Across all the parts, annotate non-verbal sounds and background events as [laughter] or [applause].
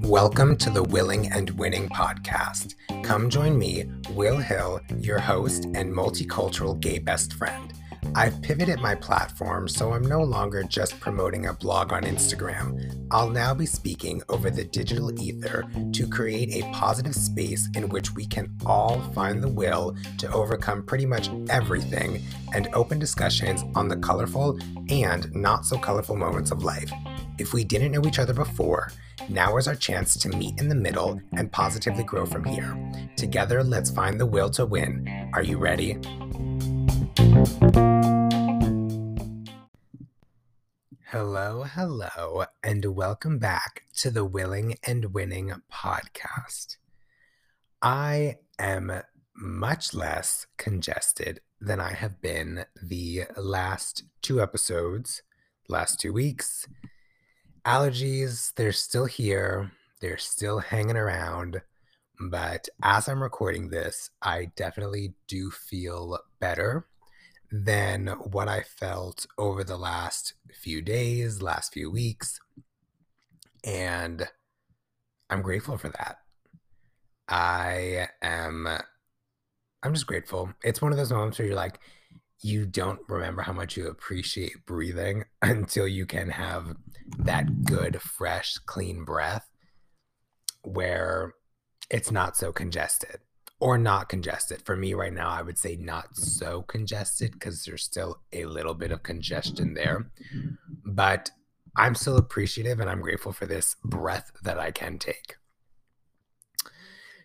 Welcome to the Willing and Winning podcast. Come join me, Will Hill, your host and multicultural gay best friend. I've pivoted my platform so I'm no longer just promoting a blog on Instagram. I'll now be speaking over the digital ether to create a positive space in which we can all find the will to overcome pretty much everything and open discussions on the colorful and not so colorful moments of life. If we didn't know each other before, now is our chance to meet in the middle and positively grow from here. Together, let's find the will to win. Are you ready? Hello, hello, and welcome back to the Willing and Winning podcast. I am much less congested than I have been the last two episodes, last two weeks. Allergies, they're still here, they're still hanging around, but as I'm recording this, I definitely do feel better than what I felt over the last few days, last few weeks. And I'm grateful for that. I am, I'm just grateful. It's one of those moments where you're like, you don't remember how much you appreciate breathing [laughs] until you can have that good, fresh, clean breath where it's not so congested or not congested. For me right now, I would say not so congested because there's still a little bit of congestion there. But I'm still appreciative and I'm grateful for this breath that I can take.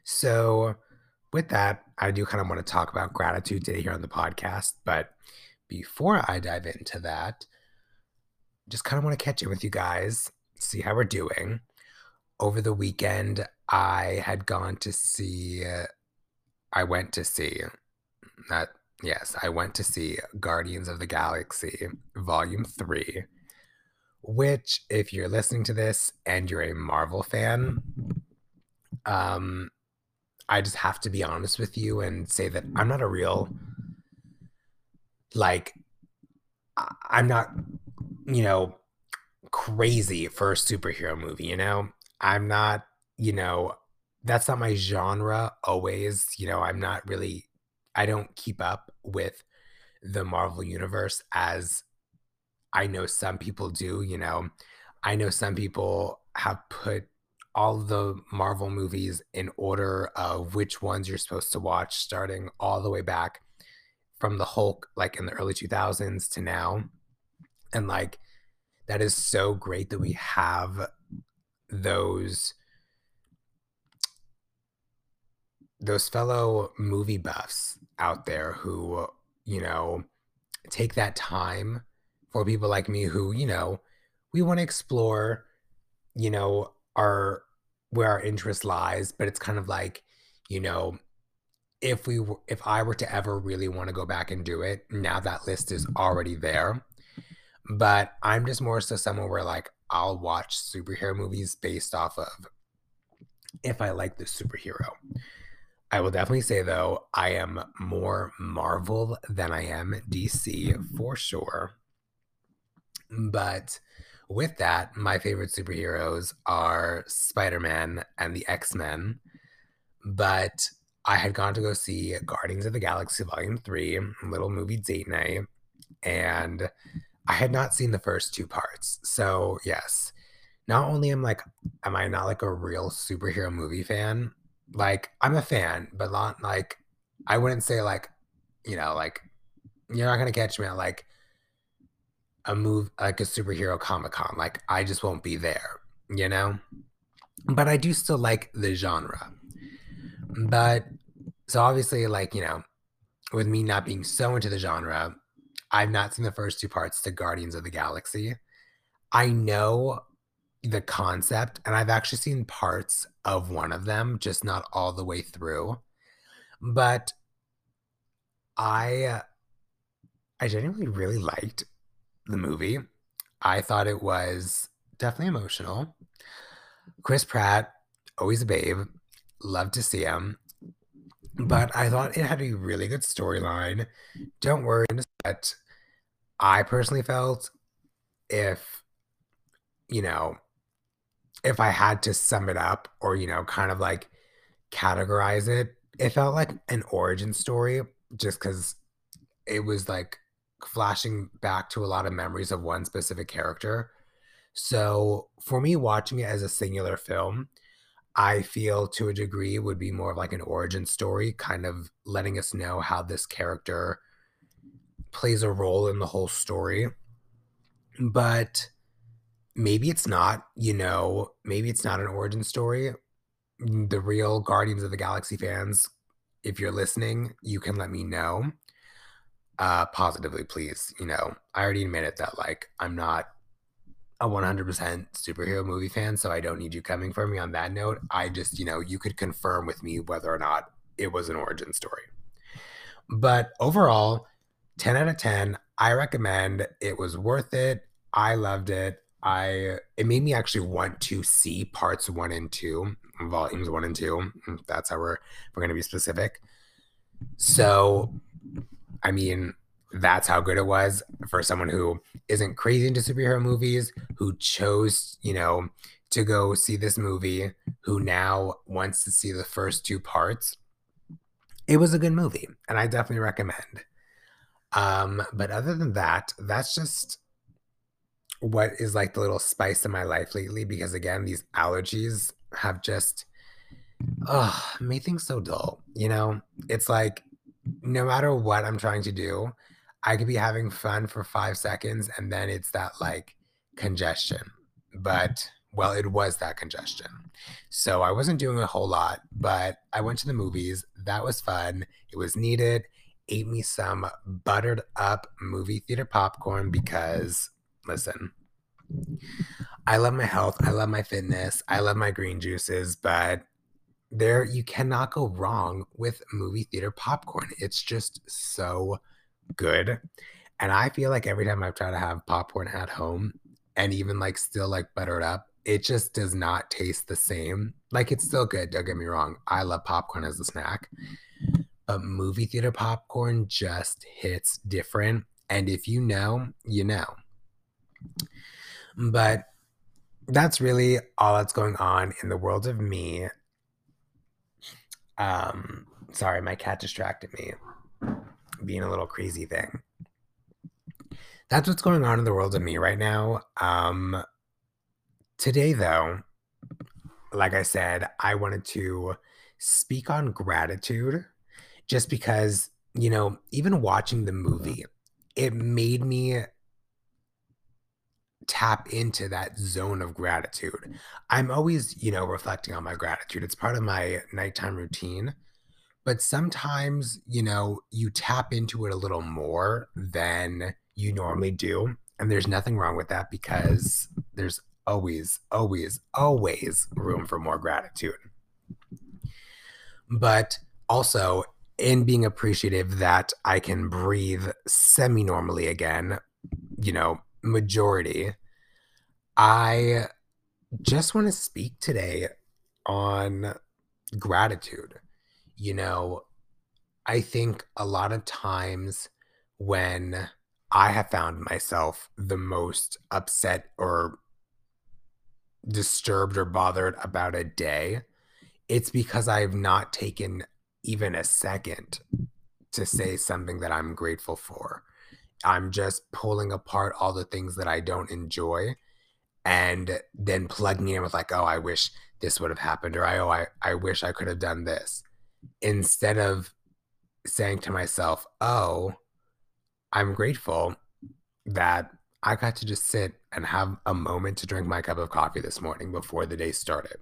So, with that, I do kind of want to talk about gratitude today here on the podcast. But before I dive into that, just kind of want to catch in with you guys, see how we're doing. Over the weekend, I had gone to see I went to see that. Yes, I went to see Guardians of the Galaxy Volume 3, which, if you're listening to this and you're a Marvel fan, um, I just have to be honest with you and say that I'm not a real, like, I'm not, you know, crazy for a superhero movie, you know? I'm not, you know, that's not my genre always. You know, I'm not really I don't keep up with the Marvel universe as I know some people do, you know. I know some people have put all the Marvel movies in order of which ones you're supposed to watch starting all the way back from the Hulk like in the early 2000s to now. And like that is so great that we have those those fellow movie buffs out there who, you know, take that time for people like me who, you know, we want to explore, you know, our where our interest lies, but it's kind of like, you know, if we if I were to ever really want to go back and do it, now that list is already there. But I'm just more so someone where like I'll watch superhero movies based off of if I like the superhero. I will definitely say though, I am more Marvel than I am DC mm-hmm. for sure. But with that, my favorite superheroes are Spider Man and the X Men. But I had gone to go see Guardians of the Galaxy Volume 3, little movie date night, and I had not seen the first two parts. So, yes, not only am like, am I not like a real superhero movie fan, like I'm a fan, but not like I wouldn't say like, you know, like you're not gonna catch me at like a move like a superhero comic con. Like I just won't be there, you know? But I do still like the genre. But so obviously, like, you know, with me not being so into the genre, I've not seen the first two parts to Guardians of the Galaxy. I know the concept, and I've actually seen parts of one of them, just not all the way through. But I uh, I genuinely really liked the movie. I thought it was definitely emotional. Chris Pratt, always a babe. Love to see him. But I thought it had a really good storyline. Don't worry, but I personally felt if you know, if I had to sum it up or, you know, kind of like categorize it, it felt like an origin story just because it was like flashing back to a lot of memories of one specific character. So for me, watching it as a singular film, I feel to a degree would be more of like an origin story, kind of letting us know how this character plays a role in the whole story. But maybe it's not, you know, maybe it's not an origin story. The real Guardians of the Galaxy fans, if you're listening, you can let me know. Uh positively please you know i already admitted that like i'm not a 100% superhero movie fan so i don't need you coming for me on that note. I just you know you could confirm with me whether or not it was an origin story. But overall 10 out of 10 i recommend it was worth it. I loved it I it made me actually want to see parts one and two, volumes one and two. That's how we're we're gonna be specific. So, I mean, that's how good it was for someone who isn't crazy into superhero movies, who chose, you know, to go see this movie, who now wants to see the first two parts. It was a good movie, and I definitely recommend. Um, but other than that, that's just what is like the little spice in my life lately because again these allergies have just oh made things so dull you know? It's like no matter what i'm trying to do i could be having fun for five seconds and then it's that like congestion. But well it was that congestion. So i wasn't doing a whole lot but i went to the movies. That was fun. It was needed. Ate me some buttered up movie theater popcorn because listen, I love my health, I love my fitness, I love my green juices, but there you cannot go wrong with movie theater popcorn. It's just so good. And I feel like every time I've tried to have popcorn at home and even like still like buttered up, it just does not taste the same. Like it's still good, don't get me wrong. I love popcorn as a snack. But movie theater popcorn just hits different. And if you know, you know. But that's really all that's going on in the world of me. Um, sorry, my cat distracted me, being a little crazy thing. That's what's going on in the world of me right now. Um, today, though, like I said, I wanted to speak on gratitude just because, you know, even watching the movie, it made me tap into that zone of gratitude. Mm. I'm always, you know, reflecting on my gratitude. It's part of my nighttime routine. But sometimes, you know, you tap into it a little more than you normally do. And there's nothing wrong with that because there's always, always, always room for more gratitude. But also, in being appreciative that I can breathe semi normally again, you know, majority, I just want to speak today on gratitude. You know, I think a lot of times when I have found myself the most upset or disturbed or bothered about a day, it's because I've not taken even a second to say something that I'm grateful for. I'm just pulling apart all the things that I don't enjoy and then plugging in with like, oh, I wish this would have happened, or I oh, I, I wish I could have done this. Instead of saying to myself, oh, I'm grateful that I got to just sit and have a moment to drink my cup of coffee this morning before the day started.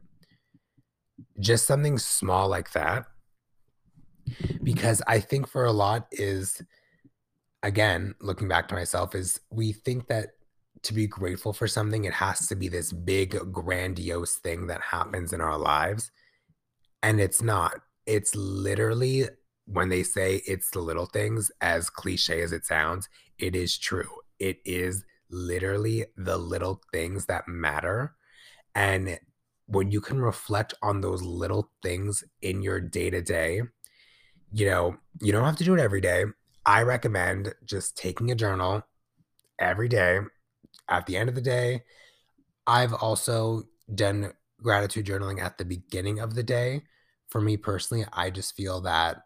Just something small like that. Because I think for a lot is, again, looking back to myself, is we think that to be grateful for something, it has to be this big, grandiose thing that happens in our lives. And it's not. It's literally when they say it's the little things, as cliche as it sounds, it is true. It is literally the little things that matter. And when you can reflect on those little things in your day to day, you know, you don't have to do it every day. I recommend just taking a journal every day. At the end of the day, I've also done gratitude journaling at the beginning of the day. For me personally, I just feel that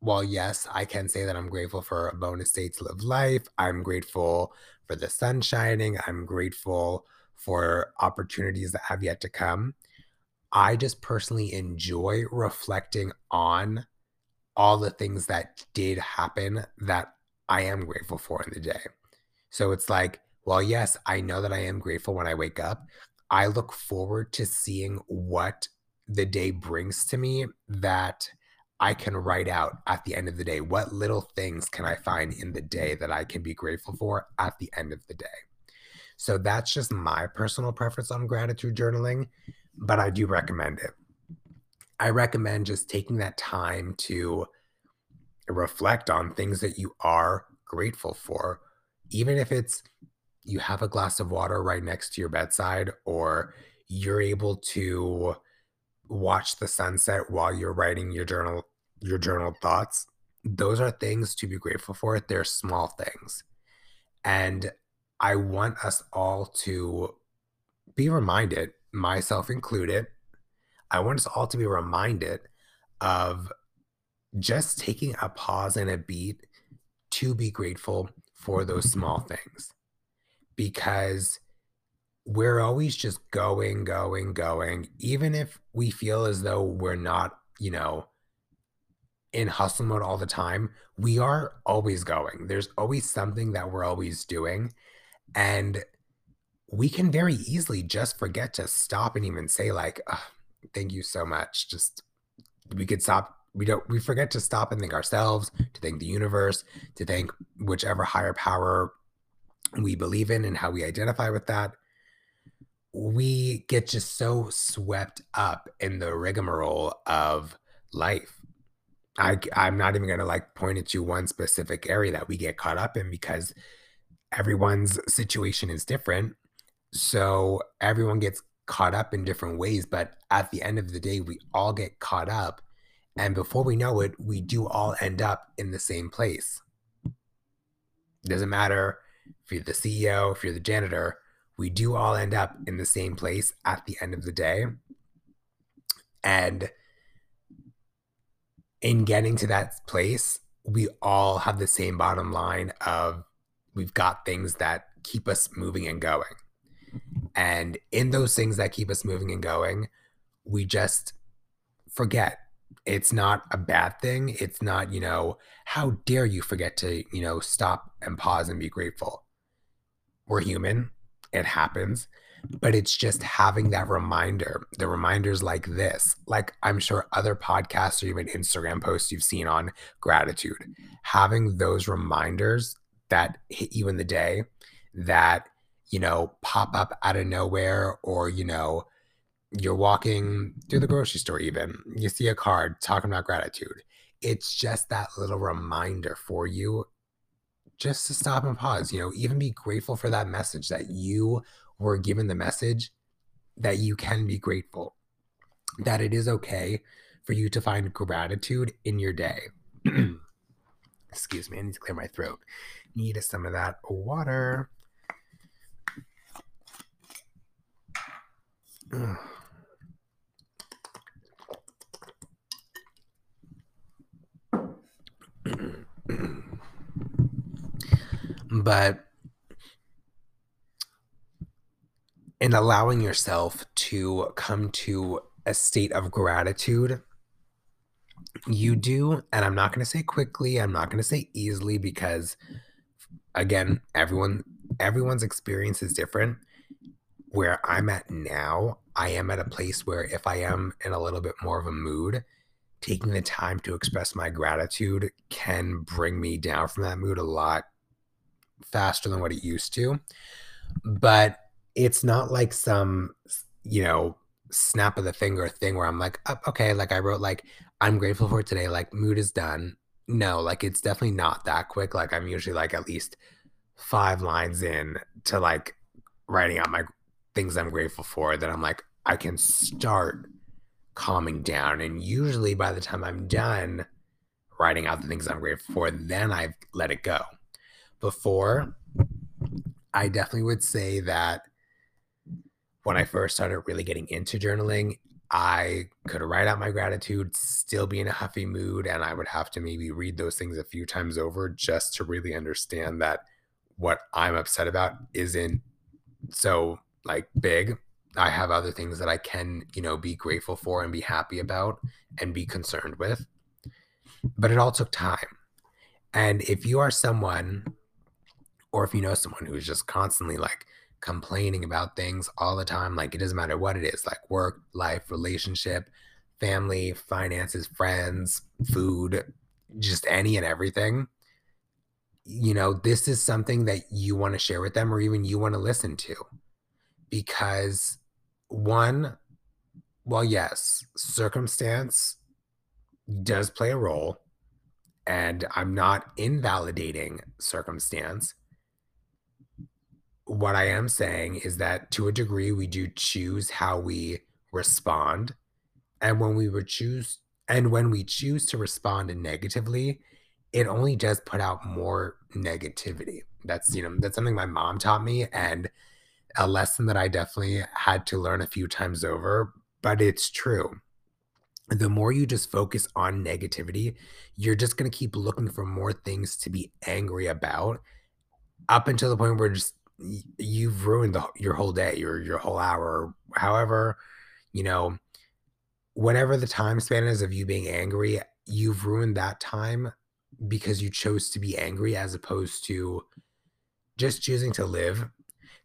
while yes, I can say that I'm grateful for a bonus day to live life, I'm grateful for the sun shining, I'm grateful for opportunities that have yet to come. I just personally enjoy reflecting on all the things that did happen that I am grateful for in the day. So it's like, well, yes, I know that I am grateful when I wake up. I look forward to seeing what the day brings to me that I can write out at the end of the day. What little things can I find in the day that I can be grateful for at the end of the day? So that's just my personal preference on gratitude journaling, but I do recommend it. I recommend just taking that time to reflect on things that you are grateful for, even if it's you have a glass of water right next to your bedside or you're able to watch the sunset while you're writing your journal your journal thoughts. Those are things to be grateful for. They're small things. And i want us all to be reminded myself included i want us all to be reminded of just taking a pause and a beat to be grateful for those mm-hmm. small things because we're always just going, going, going. Even if we feel as though we're not, you know, in hustle mode all the time, we are always going. There's always something that we're always doing. And we can very easily just forget to stop and even say, like, oh, thank you so much. Just we could stop. We don't, we forget to stop and thank ourselves, to thank the universe, to thank whichever higher power we believe in and how we identify with that, we get just so swept up in the rigmarole of life. I, I'm not even going to like point it to one specific area that we get caught up in because everyone's situation is different. So everyone gets caught up in different ways. But at the end of the day, we all get caught up. And before we know it, we do all end up in the same place. It Doesn't matter if you're the CEO, if you're the janitor, we do all end up in the same place at the end of the day. And in getting to that place, we all have the same bottom line of we've got things that keep us moving and going. And in those things that keep us moving and going, we just forget. It's not a bad thing. It's not, you know, how dare you forget to, you know, stop and pause and be grateful? We're human, it happens, but it's just having that reminder, the reminders like this, like I'm sure other podcasts or even Instagram posts you've seen on gratitude, having those reminders that hit you in the day that, you know, pop up out of nowhere or, you know, you're walking through the grocery store, even you see a card talking about gratitude it's just that little reminder for you just to stop and pause, you know, even be grateful for that message that you were given the message that you can be grateful, that it is okay for you to find gratitude in your day. [clears throat] Excuse me, I need to clear my throat. Need some of that water. [clears throat] but in allowing yourself to come to a state of gratitude you do and i'm not going to say quickly i'm not going to say easily because again everyone everyone's experience is different where i'm at now i am at a place where if i am in a little bit more of a mood taking the time to express my gratitude can bring me down from that mood a lot faster than what it used to. But it's not like some, you know, snap of the finger thing where I'm like, oh, okay, like I wrote, like, I'm grateful for today, like, mood is done. No, like, it's definitely not that quick. Like, I'm usually like at least five lines in to like writing out my things I'm grateful for. That I'm like, I can start calming down. And usually by the time I'm done writing out the things I'm grateful for, then I've let it go. Before, I definitely would say that when I first started really getting into journaling, I could write out my gratitude, still be in a huffy mood, and I would have to maybe read those things a few times over just to really understand that what I'm upset about isn't so like big. I have other things that I can, you know, be grateful for and be happy about and be concerned with. But it all took time. And if you are someone, or if you know someone who's just constantly like complaining about things all the time, like it doesn't matter what it is, like work, life, relationship, family, finances, friends, food, just any and everything, you know, this is something that you want to share with them or even you want to listen to. Because one, well, yes, circumstance does play a role, and I'm not invalidating circumstance. What I am saying is that to a degree, we do choose how we respond. And when we would choose, and when we choose to respond negatively, it only does put out more negativity. That's, you know, that's something my mom taught me and a lesson that I definitely had to learn a few times over, but it's true. The more you just focus on negativity, you're just going to keep looking for more things to be angry about up until the point where just you've ruined the, your whole day, your your whole hour, however, you know, whatever the time span is of you being angry, you've ruined that time because you chose to be angry as opposed to just choosing to live.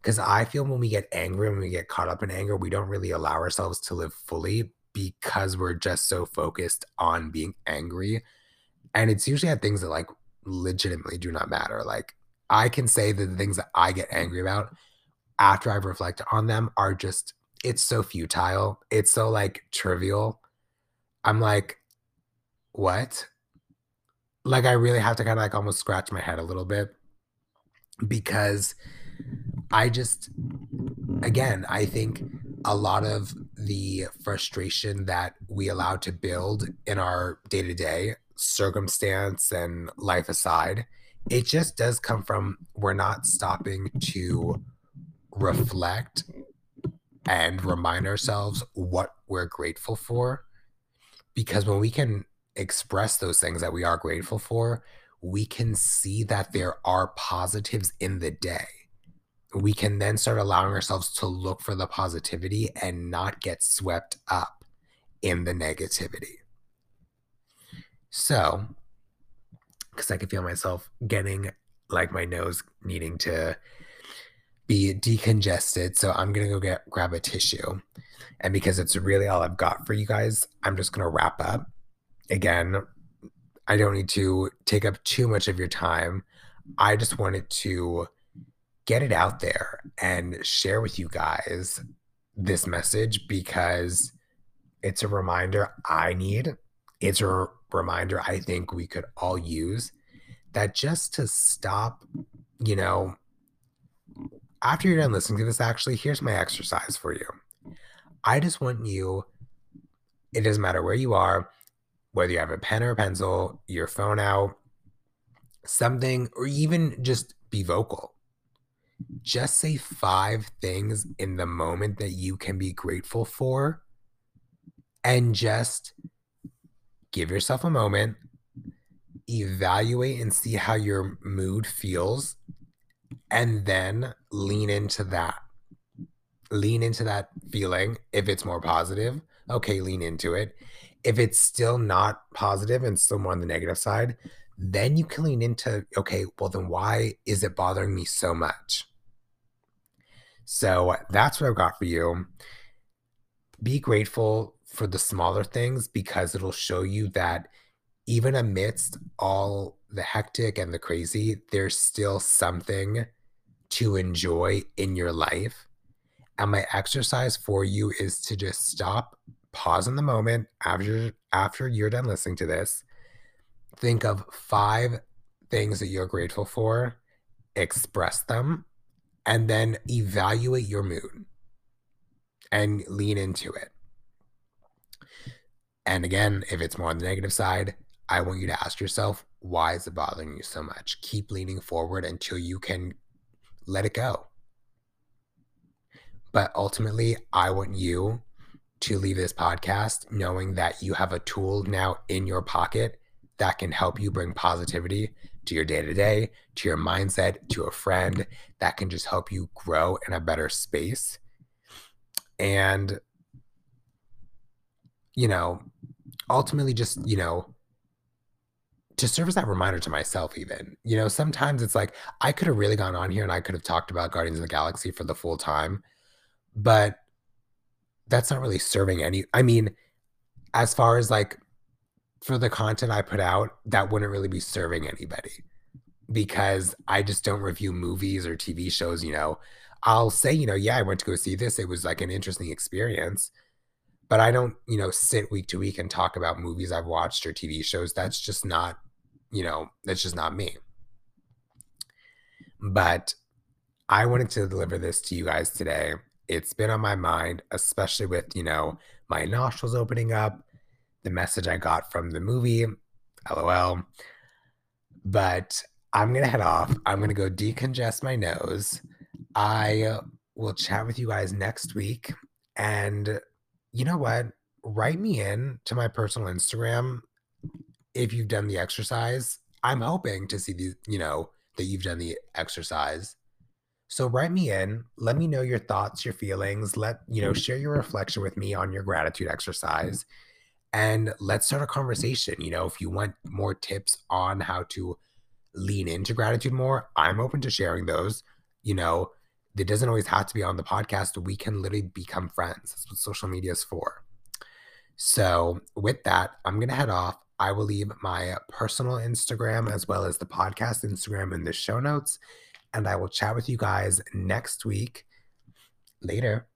Because I feel when we get angry, when we get caught up in anger, we don't really allow ourselves to live fully because we're just so focused on being angry. And it's usually at things that like legitimately do not matter. Like I can say that the things that I get angry about after I've reflected on them are just, it's so futile. It's so like trivial. I'm like, what? like I really have to kind of like almost scratch my head a little bit because I just again, I think a lot of the frustration that we allow to build in our day-to-day circumstance and life aside, it just does come from we're not stopping to reflect and remind ourselves what we're grateful for because when we can express those things that we are grateful for, we can see that there are positives in the day. We can then start allowing ourselves to look for the positivity and not get swept up in the negativity. So, because I can feel myself getting like my nose needing to be decongested. So I'm going to go get grab a tissue. And because it's really all I've got for you guys, I'm just going to wrap up again, I don't need to take up too much of your time. I just wanted to get it out there and share with you guys this message because it's a reminder I need. It's a reminder I think we could all use that just to stop, you know, after you're done listening to this, actually, here's my exercise for you. I just want you, it doesn't matter where you are, whether you have a pen or a pencil, your phone out, something, or even just be vocal. Just say five things in the moment that you can be grateful for, and just give yourself a moment, evaluate and see how your mood feels, and then lean into that. Lean into that feeling. If it's more positive, okay, lean into it if it's still not positive and still more on the negative side, then you can lean into, okay, well, then why is it bothering me so much? So that's what I've got for you. Be grateful for the smaller things because it'll show you that even amidst all the hectic and the crazy, there's still something to enjoy in your life. And my exercise for you is to just stop pause in the moment after after you're done listening to this. Think of five things that you're grateful for, express them, and then evaluate your mood and lean into it. And again, if it's more on the negative side, I want you to ask yourself, why is it bothering you so much? Keep leaning forward until you can let it go. But ultimately, I want you to leave this podcast knowing that you have a tool now in your pocket that can help you bring positivity to your day to day, to your mindset, to a friend that can just help you grow in a better space. And, you know, ultimately just, you know, to serve as that reminder to myself, even. You know, sometimes it's like I could have really gone on here and I could have talked about Guardians of the Galaxy for the full time, but that's not really serving any. I mean, as far as like for the content I put out, that wouldn't really be serving anybody because I just don't review movies or TV shows. You know, I'll say, you know, yeah, I went to go see this. It was like an interesting experience, but I don't, you know, sit week to week and talk about movies I've watched or TV shows. That's just not, you know, that's just not me. But I wanted to deliver this to you guys today. It's been on my mind, especially with, you know, my nostrils opening up the message I got from the movie. LOL. But I'm going to head off. I'm going to go decongest my nose. I will chat with you guys next week. And you know what? Write me in to my personal Instagram if you've done the exercise. I'm hoping to see the, you know, that you've done the exercise. So write me in, let me know your thoughts, your feelings, let, you know, share your reflection with me on your gratitude exercise and let's start a conversation. You know, if you want more tips on how to lean into gratitude more, I'm open to sharing those. You know, it doesn't always have to be on the podcast. We can literally become friends. That's what social media is for. So, with that, I'm going to head off. I will leave my personal Instagram as well as the podcast Instagram in the show notes. And I will chat with you guys next week. Later.